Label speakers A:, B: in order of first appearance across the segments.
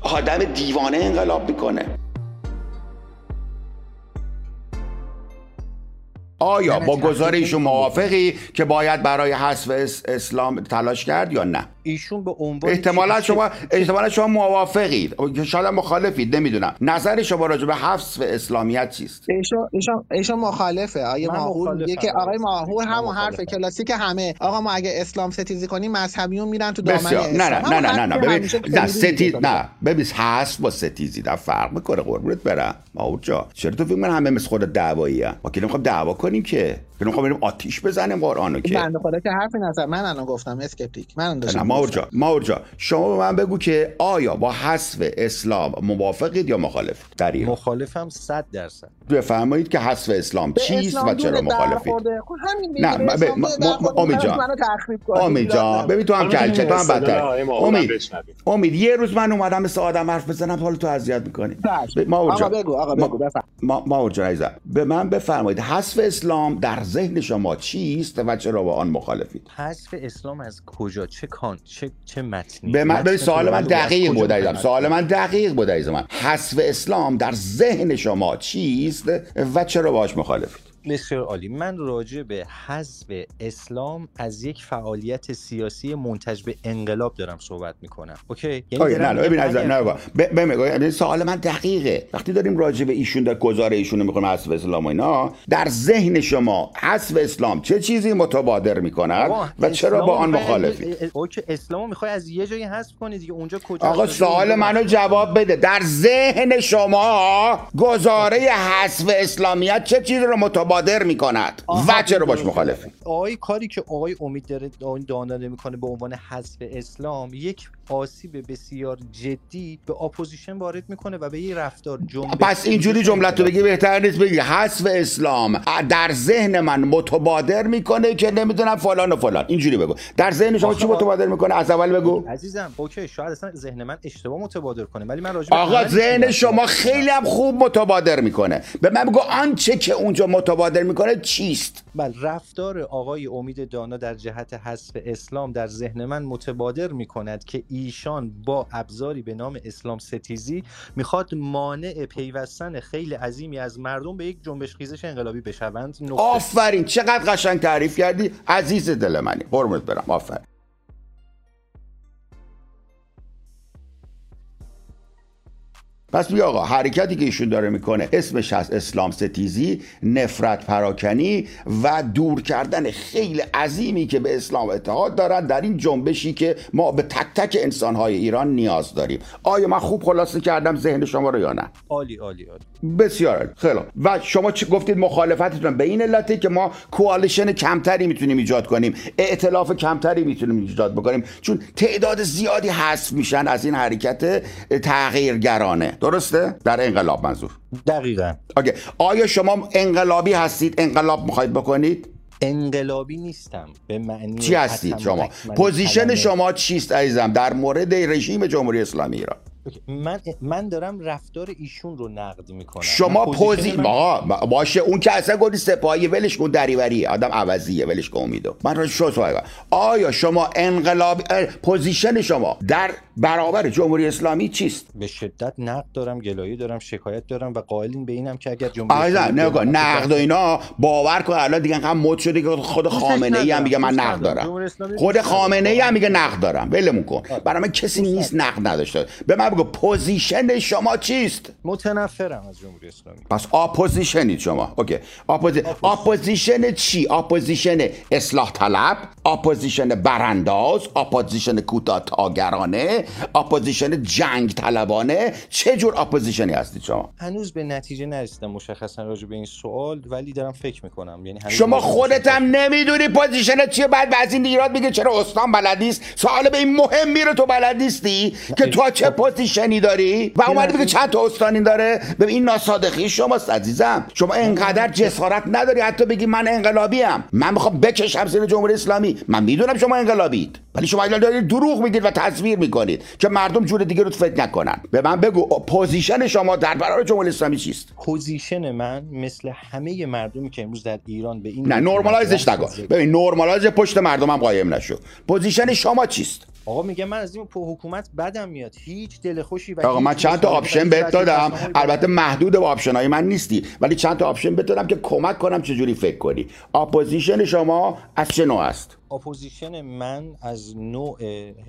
A: آدم دیوانه انقلاب می‌کنه. آیا با گزارششون موافقی که باید برای حذف اسلام تلاش کرد یا نه؟
B: ایشون به عنوان
A: احتمالا شما احتمالا شما موافقید. شاید مخالفید نمی‌دونم. نظر شما راجع به حذف اسلامیت چیست؟
C: ایشون ایشون ایشون مخالفه. آقای ماهور میگه که آقای ماهور همون حرف کلاسیک همه. آقا ما اگه اسلام ستیزی کنیم مذهبیون میرن تو دامن
A: نه نه نه نه نه نه. ببین نه ستیز نه. ببین حذف با ستیزی در فرق می‌کنه قربونت برم. ماهور جا. چرا تو فکر همه مثل خود دعوایی ما که نمی‌خوام دعوا کنیم که. که نمی‌خوام بریم آتیش بزنیم قرآنو که
C: بنده خدا که حرفی نظر من الان گفتم اسکپتیک. من داشتم
A: ماورجا ماورجا شما به من بگو که آیا با حذف اسلام موافقید یا مخالف در ایران
B: مخالفم 100 درصد.
A: بفرمایید که حذف اسلام چیست و چرا مخالفید؟ نه امید جان امید جان ببین تو هم کلچه تو هم بدتر. امید امید یه روز من اومدم مثل آدم حرف بزنم حالا تو اذیت می‌کنی.
C: آقا بگو آقا بگو بفرمایید.
A: ماورجا به من بفرمایید حذف اسلام در ذهن شما چیست و چرا با آن مخالفید؟
B: حذف اسلام از کجا؟ چه کان چه چه متنی؟
A: به من سوال من دقیق بود عزیزم. سوال من دقیق بود عزیزم. حذف اسلام در ذهن شما چیست و چرا باش مخالفید؟
B: بسیار عالی. من راجع به حذف اسلام از یک فعالیت سیاسی منتج به انقلاب دارم صحبت می‌کنم. اوکی؟
A: یعنی نه نه ببین نه نه سوال من دقیقه. وقتی داریم راجع به ایشون در گزاره ایشون می‌خوایم حذف اسلام و اینا در ذهن شما حذف اسلام چه چیزی متبادر می‌کند و چرا با آن مخالفید
B: اوکی اسلامو می‌خوای از یه جایی حذف کنی دیگه اونجا کجا
A: آقا سوال منو جواب بده. در ذهن شما گزاره حذف اسلامیت چه چیزی رو متبادر متبادر می‌کند. و چرا باش مخالفی؟
B: آقای کاری که آقای امید داره دانه می‌کنه به عنوان حذف اسلام یک آسیب بسیار جدی به opposition وارد می‌کنه و به یه رفتار جمله
A: پس اینجوری جملت رو بگی بهتر نیست. بگی حذف اسلام. در ذهن من متبادر می‌کنه که نمی‌دونم فلان و فلان. اینجوری بگو. در ذهن شما چی متبادر می‌کنه؟ از اول بگو.
B: عزیزم okay شاید اصلا ذهن من اشتباه متبادر کنه ولی من راجع
A: آقا ذهن شما خیلی هم خوب متبادر می‌کنه. به من بگو آنچه که اونجا متبادر می‌کنه چیست؟
B: بله رفتار آقای امید دانا در جهت حذف اسلام در ذهن من متبادر می‌کند که ایشان با ابزاری به نام اسلام ستیزی می‌خواد مانع پیوستن خیلی عظیمی از مردم به یک جنبش خیزش انقلابی بشوند.
A: آفرین چقدر قشنگ تعریف کردی؟ عزیز دل منی. قربونت برم. آفرین. پس بیا آقا حرکتی که ایشون داره می‌کنه اسمش از اسلام ستیزی نفرت پراکنی و دور کردن خیلی عظیمی که به اسلام اتحاد دارن در این جنبشی که ما به تک تک انسانهای ایران نیاز داریم. آیا من خوب خلاصه کردم ذهن شما رو یا نه؟
B: عالی عالی عالی.
A: بسیار خیلی و شما چی گفتید مخالفتتون به این علته که ما کوالیشن کمتری می‌تونیم ایجاد کنیم ائتلاف کمتری می‌تونیم ایجاد بکنیم چون تعداد زیادی حذف میشن از این حرکت تغییرگرانه. درسته؟ در انقلاب منظور.
B: دقیقا.
A: okay. آیا شما انقلابی هستید؟ انقلاب می‌خواید بکنید؟
B: انقلابی نیستم. به معنی
A: چی هستید شما؟ position شما چیست عزیزم؟ در مورد رژیم جمهوری اسلامی ایران.
B: من من دارم رفتار ایشون رو نقد می‌کنم.
A: شما posi من... باشه اون که اصلا گفتی سپاهی ولش کن دری وری. آدم عوضیه ولش کن امیدو. من رو شو آیا شما انقلاب position شما در برابر جمهوری اسلامی چیست؟
B: به شدت نقد دارم گلایه دارم شکایت دارم و قائلین به اینم که اگر جمهوری
A: اسلامی نقد و اینا باور کن الان دیگه انقدر مد شده که خود خامنه ای هم میگه من نقد دارم. خود خامنه ای هم میگه نقد دارم. ولمون کن. برای من کسی نیست نقد نداشته. به من بگو position شما چیست؟
B: متنفرم از جمهوری اسلامی.
A: پس opposition ید شما. okay. opposi... opposition. چی؟ opposition اصلاح طلب opposition برانداز opposition کودتاگرانه opposition جنگ طلبانه. چه جور opposition ی هستید شما؟
B: هنوز به نتیجه نرسیدم مشخصا راجع به این سوال ولی دارم فکر می‌کنم. یعنی
A: شما خودت هم نمی‌دونی position چیه. بعد از این ایراد میگه چرا استان بلد نیست؟ سوال به این مهم میره تو بلد نیستی؟ که تو چه position ی داری و اومدی بگه چند تا استانی داره؟ به این ناصادقی شماست عزیزم. شما انقدر جسارت نداری حتی بگی من انقلابی ام من می‌خوام بکشم زیر جمهوری اسلامی. من می‌دونم شما انقلابید. ولی شما دارید دروغ میگید و تصویر می‌کنید که مردم جور دیگه رو فکر نکنن. به من بگو position شما در برابر جمهوری اسلامی چیست؟
B: position من مثل همه مردمی که امروز در ایران به این
A: نه normalize ش نگو. ببین normalize پشت مردم هم قایم نشو. position شما چیست؟
B: آقا میگه من از این حکومت بدم میاد. هیچ دل خوشی و
A: آقا من چند تا option بهت دادم. البته محدود به option های من نیستی ولی چند تا option بهت دادم که کمک کنم چجوری فکر کنی. opposition شما از چه نوع است؟
B: opposition من از نوع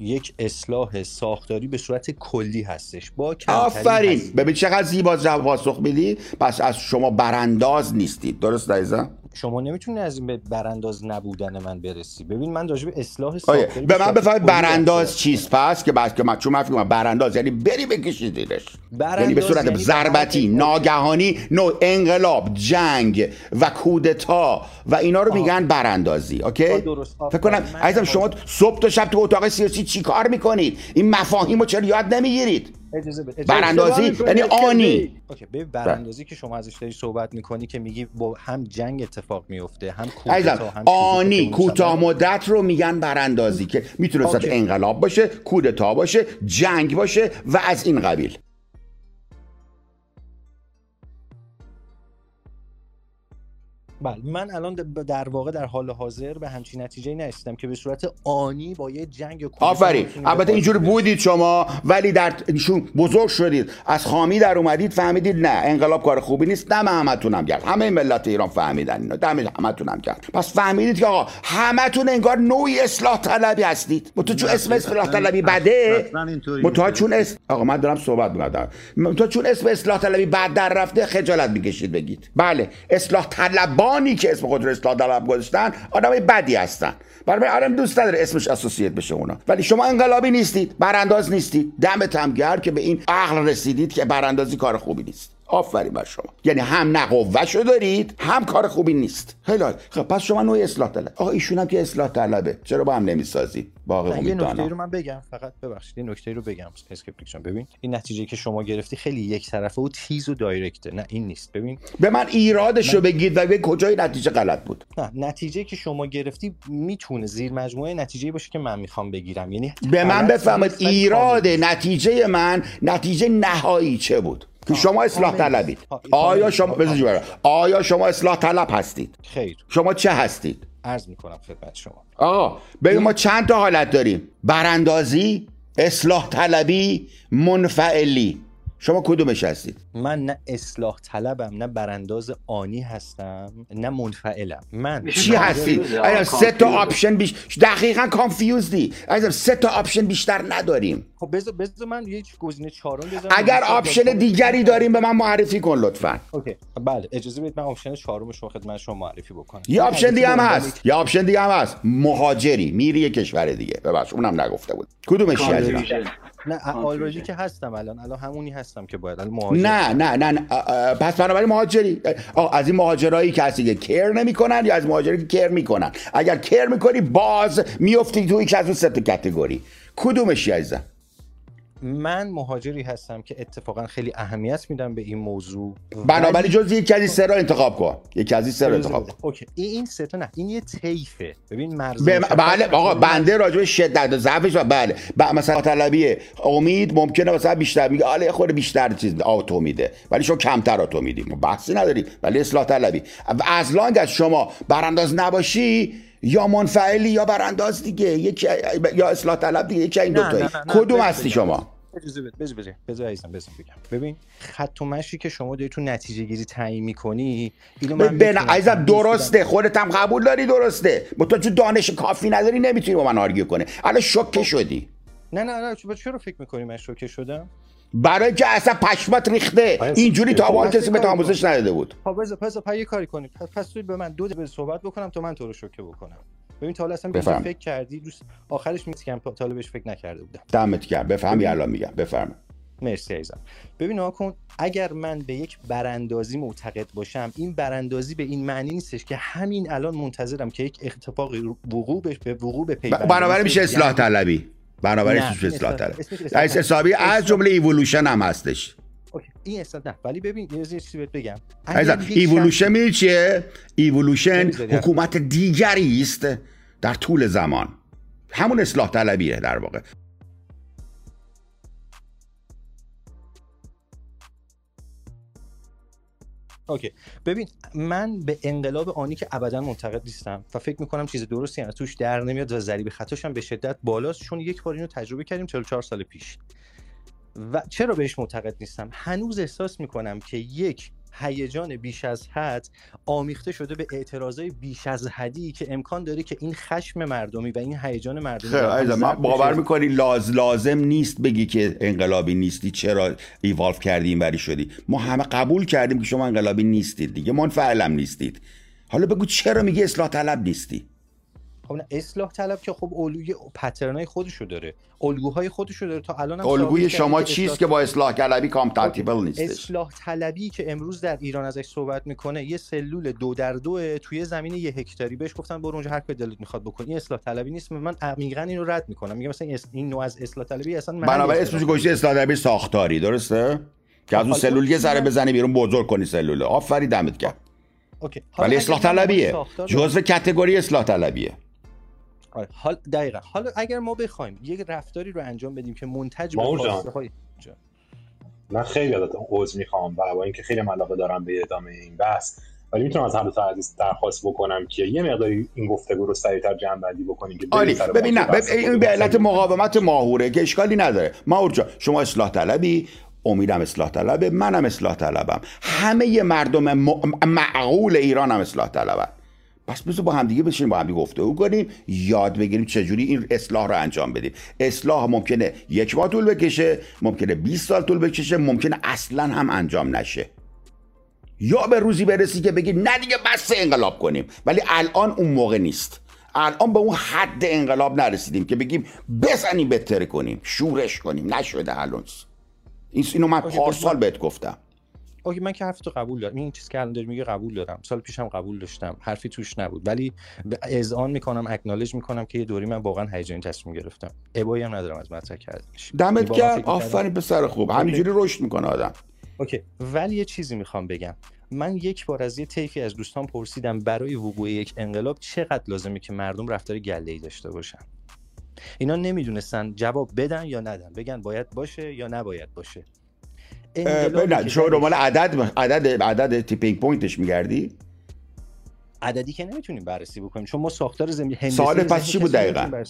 B: یک اصلاح ساختاری به صورت کلی هستش. با
A: آفرین. ببین چقدر زیبا جواب پاسخ میدی. پس از شما برانداز نیستید. درست عزیزم؟
B: شما نمی‌تونی از این به برانداز نبودن من برسی. ببین من راجع به اصلاح ساختاری
A: به من بفهمید برانداز چیز پس که بس که من چون من برانداز یعنی بری بکشید زیرش یعنی به صورت یعنی ضربتی ناگهانی نوع انقلاب جنگ و کودتا و اینا رو میگن براندازی okay؟ درست. فکر کنم عزیزم شما صبح تا شب تو اتاق سیاسی چی کار می‌کنید؟ این مفاهیم رو چرا یاد نمی‌گیرید؟ اجازه بده. براندازی یعنی آنی.
B: okay ببین براندازی که شما ازش داری صحبت می‌کنی که میگی با هم جنگ اتفاق میفته هم کودتا هم
A: آنی کوتاه مدت رو میگن براندازی که می‌تونه انقلاب باشه کودتا باشه جنگ باشه و از این قبیل.
B: بله من الان در واقع در حال حاضر به همچین نتیجه نرسیدم که به صورت آنی با یه جنگ
A: آفرین. البته اینجور بودید شما ولی در ایشون بزرگ شدید. از خامی در اومدید فهمیدید نه انقلاب کار خوبی نیست. دم همتونم کرد همه ملت ایران فهمیدن اینو. دم همتونم کرد پس فهمیدید که آقا همتون انگار نوعی اصلاح طلبی هستید. تو چون اسم اصلاح طلبی بده؟ تو چون اسم آقا من دارم صحبت می‌کنم تو چون اسم اصلاح طلبی بعد در رفته خجالت می‌کشید بگید. بله اصلاح طلب جوانی که اسم خود رو اصلاح طلب گذاشتن آدم بدی هستن. برای آدم دوست نداره اسمش اسوسییت بشه اونا. ولی شما انقلابی نیستید برانداز نیستید. دمت هم گرد که به این عقل رسیدید که براندازی کار خوبی نیست. آفرین بر شما. یعنی هم نه شو دارید هم کار خوبی نیست. خیلی خب پس شما نوع اصلاح طلب. آقا ایشون هم که اصلاح طلبه. چرا با هم نمی‌سازید باقی
B: یه نکته رو من بگم. فقط ببخشید یه نکته رو بگم. اسکپتیک ببین این نتیجه که شما گرفتی خیلی یک طرفه و تیز و دایرکته نه این نیست. ببین
A: به من ایرادش رو بگید و به کجای نتیجه غلط بود.
B: نه نتیجه که شما گرفتی می‌تونه زیر مجموعه نتیجه باشه که من می‌خوام بگیرم. یعنی
A: به من بفهمید ایراد نتیجه من نتیجه نهایی چه بود؟ که شما اصلاح طلبید. آیا شما آیا شما اصلاح طلب هستید؟
B: خیر.
A: شما چه هستید؟
B: عرض می‌کنم خدمت شما.
A: آه. ببین ما چند تا حالت داریم. براندازی اصلاح طلبی منفعلی. شما کدومش هستید؟
B: من نه اصلاح طلبم نه برانداز آنی هستم نه منفعلم. من
A: چی هستی؟ سه تا آپشن بیش دقیقا confused ی عزیزم سه تا option بیشتر نداریم؟
B: خب بذار بذار من یه گزینه چهارم بذارم.
A: اگر option دیگری داریم به من معرفی کن لطفا.
B: okay. بله اجازه بدید من option چهارم شما خدمت شما معرفی بکنم.
A: یه آپشن دیگه هم هست. یه آپشن دیگه هم هست. مهاجری. میری یه کشور دیگه. ببخش اونم نگفته بود. کدومش عزیزم
B: نه آلردی که هستم الان. الان همونی هستم که باید. مهاجر.
A: نه نه نه, نه. پس بنابراین مهاجری. از این مهاجرایی که هستی که کیر نمی‌کنن یا از مهاجری که کیر می‌کنن؟ اگر کیر می‌کنی باز میفتی تو یکی از اون سه کاتگوری. کدومشی عزیزم؟
B: من مهاجری هستم که اتفاقا خیلی اهمیت میدم به این موضوع
A: بنابراین جز یکی از این سه انتخاب کن. یکی از این سه انتخاب کن.
B: اوکی. این سه نه. این یه طیفه. ببین مرز
A: بله آقا بنده راجع به شدت و ضعفش و بله. مثلا طلبی امید ممکنه مثلا بیشتر میگه آله خود بیشتر چیز آتو میده. ولی شما کمتر آتو میدی. بحثی نداریم. ولی اصلاح طلبی. از لانگ از شما برانداز نباشی یا منفعلی یا برانداز دیگه. یکی یا اصلاح طلب دیگه یکی این دو تایی کدوم هستی شما؟
B: بذار بذار عزیزم بذار بگم. ببین خط و مشی که شما داری تو نتیجه گیری تعیین می‌کنی اینو من
A: ببین عزیزم درسته خودت هم قبول داری درسته. با تو دانش کافی نداری نمی‌تونی با من آرگیو کنه الان شوکه شدی.
B: نه نه نه چرا فکر می‌کنی من شوکه شدم؟
A: برای که اصلا پشمات ریخته. اینجوری تا اول کسی به آموزش نداده بود.
B: خب بذار پس یه کاری کنید پس توی به من دو دقیقه صحبت بکنم تا من تو رو شوکه بکنم. ببین تا حالا اصلا فکر کردی؟ دوست آخرش میگم تا حالا بهش فکر نکرده بودم.
A: دمت گرم. بفهم یا الان میگم. بفرم
B: مرسی عزیزم. ببین کن اگر من به یک براندازی معتقد باشم این براندازی به این معنی نیستش که همین الان منتظرم که یک اتفاق وقوع به وقوع بپیونده
A: بنابراین میشه اصلاح طلبی. بنابراین میشه اصلاح طلبی حسابی از جمله ایولوشن هم هستش.
B: این اصلا نه. ولی ببین یه چیزی بهت بگم.
A: ایولوشن می چیه؟ ایولوشن حکومت دیگری است در طول زمان. همون اصلاح طلبیه در واقع.
B: اوکی. ببین من به انقلاب آنی که ابدا معتقد نیستم و فکر می‌کنم چیز درستی از توش در نمیاد و ضریب خطاش هم به شدت بالاست چون یک بار اینو تجربه کردیم 44 سال پیش. و چرا بهش معتقد نیستم؟ هنوز احساس می‌کنم که یک هیجان بیش از حد آمیخته شده به اعتراضای بیش از حدی که امکان داره که این خشم مردمی و این هیجان مردمی
A: خیلی من باور می‌کنی لاز لازم نیست بگی که انقلابی نیستی چرا evolve کردی این وری شدی؟ ما همه قبول کردیم که شما انقلابی نیستید دیگه منفعلم نیستید. حالا بگو چرا میگی اصلاح طلب نیستی؟
B: خب اصلاح طلب که خب الگوی pattern ای خودشو داره. الگوهای خودشو داره. تا الان هم
A: الگوی شما چیست که با اصلاح طلبی compatible نیستش؟
B: اصلاح طلبی که امروز در ایران ازش صحبت می‌کنه یه سلول دو در دو توی زمین یه هکتاری. بهش گفتن برو اونجا هر کاری دلت می‌خواد بکنی. این اصلاح طلبی نیست. من عمیقا اینو رد می‌کنم. میگم مثلا این نوع از اصلاح طلبی اصلا
A: بنابراین اسمش گوشه اصلاح طلبی ساختاری. درسته؟ که از اون سلول یه ذره بزنی بیرون بزرگ کنی سلول آفرین دمت گرم. اوکی. ولی اصلاح طلبیه. جزء کاتگوری اصلاح طلبیه.
B: آره. حال دقیقا. حالا اگر ما بخوایم یک رفتاری رو انجام بدیم که منتج به خواسته های
D: من خیلی عذر می‌خوام و با اینکه خیلی علاقه دارم به ادامه این بحث ولی می‌تونم از حضرت عزیز درخواست بکنم که یه مقداری این گفتگو رو سریعتر جمع بندی بکنیم که
A: آلی ببین نه این به علت مقاومت ماهوره که اشکالی نداره. ماهور جا شما اصلاح طلبی امیدم اصلاح طلبه منم اصلاح طلبم. همه مردم معقول ایران هم اصلاح طلبن. پس بذار با همدیگه بشینیم با همدیگه گفتگو کنیم یاد بگیریم چجوری این اصلاح رو انجام بدیم. اصلاح ممکنه یک ماه طول بکشه ممکنه 20 سال طول بکشه ممکنه اصلا هم انجام نشه. یا به روزی برسی که بگی نه دیگه بس انقلاب کنیم. ولی الان اون موقع نیست. الان به اون حد انقلاب نرسیدیم که بگیم بزنیم بهتر کنیم. شورش کنیم. نشده الان اینو من پارسال بهت گفتم.
B: okay من که حرف تو قبول دارم. این چیز که الان داری میگه قبول دارم. سال پیشم قبول داشتم. حرفی توش نبود. ولی اذعان می‌کنم acknowledge می‌کنم که یه دوری من واقعا هیجانی تصمیم گرفتم. ابایی هم ندارم از مطرح کردنش.
A: دمت گرم. آفرین پسر خوب. همینجوری رشد می‌کنه آدم.
B: okay. ولی یه چیزی می‌خوام بگم. من یک بار از یه طیفی از دوستان پرسیدم برای وقوع یک انقلاب چقدر لازمه که مردم رفتار گله ای داشته باشن؟ اینا نمی‌دونستن جواب بدن یا ندن. بگن باید باشه یا نباید باشه.
A: نه شما دنبال عدد عدد عدد tipping point ش میگردی؟
B: عددی که نمی‌تونیم بررسی بکنیم. چون ما ساختار زمین
A: سوال پس چی بود دقیقا؟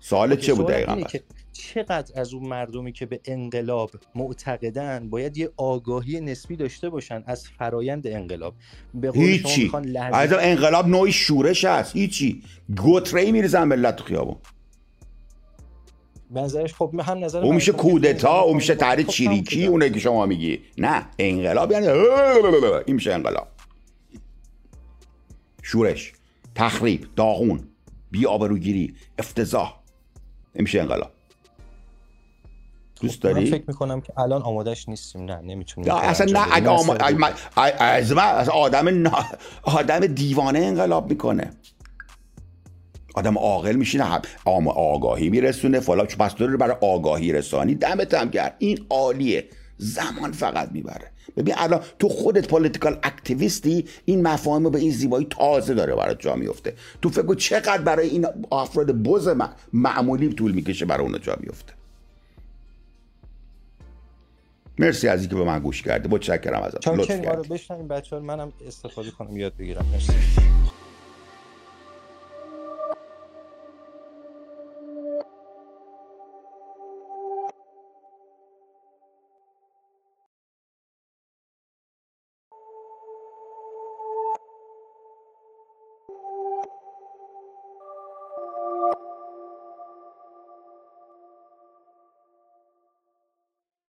A: سوال چه بود دقیقا؟
B: چقدر از اون مردمی که به انقلاب معتقدن باید یه آگاهی نسبی داشته باشن از فرایند انقلاب؟
A: به هیچی. از انقلاب نوعی شورش هست. هیچی. گوتری میرزن ملت تو خیابون.
B: نظرش خب هم نظر
A: اون میشه کودتا اون میشه تحریک خب چیریکی اونه که شما میگی؟ نه انقلاب. یعنی این میشه انقلاب. شورش تخریب داغون بی آبروگیری افتضاح. این میشه انقلاب. دوست داری؟
B: من فکر می‌کنم که الان آمادش نیستیم نه نمی‌تونیم
A: اصلا نه اگه آدم آدم دیوانه انقلاب می‌کنه. آدم عاقل میشینه آگاهی میرسونه فلا چون پس داره برای آگاهی رسانی دمت هم کرد این عالیه. زمان فقط می‌بره. ببین الان تو خودت پولیتیکال اکتیویستی این مفاهیم به این زیبایی تازه داره برات جا میفته تو فکر چقدر برای این افراد بز معمولی طول می‌کشه برای اون جا میفته مرسی از اینکه به من گوش کردی. متشکرم ازت.
B: لطف کردی. بشنویم بچه‌ها منم استفاده کنم یاد بگیرم. مرسی.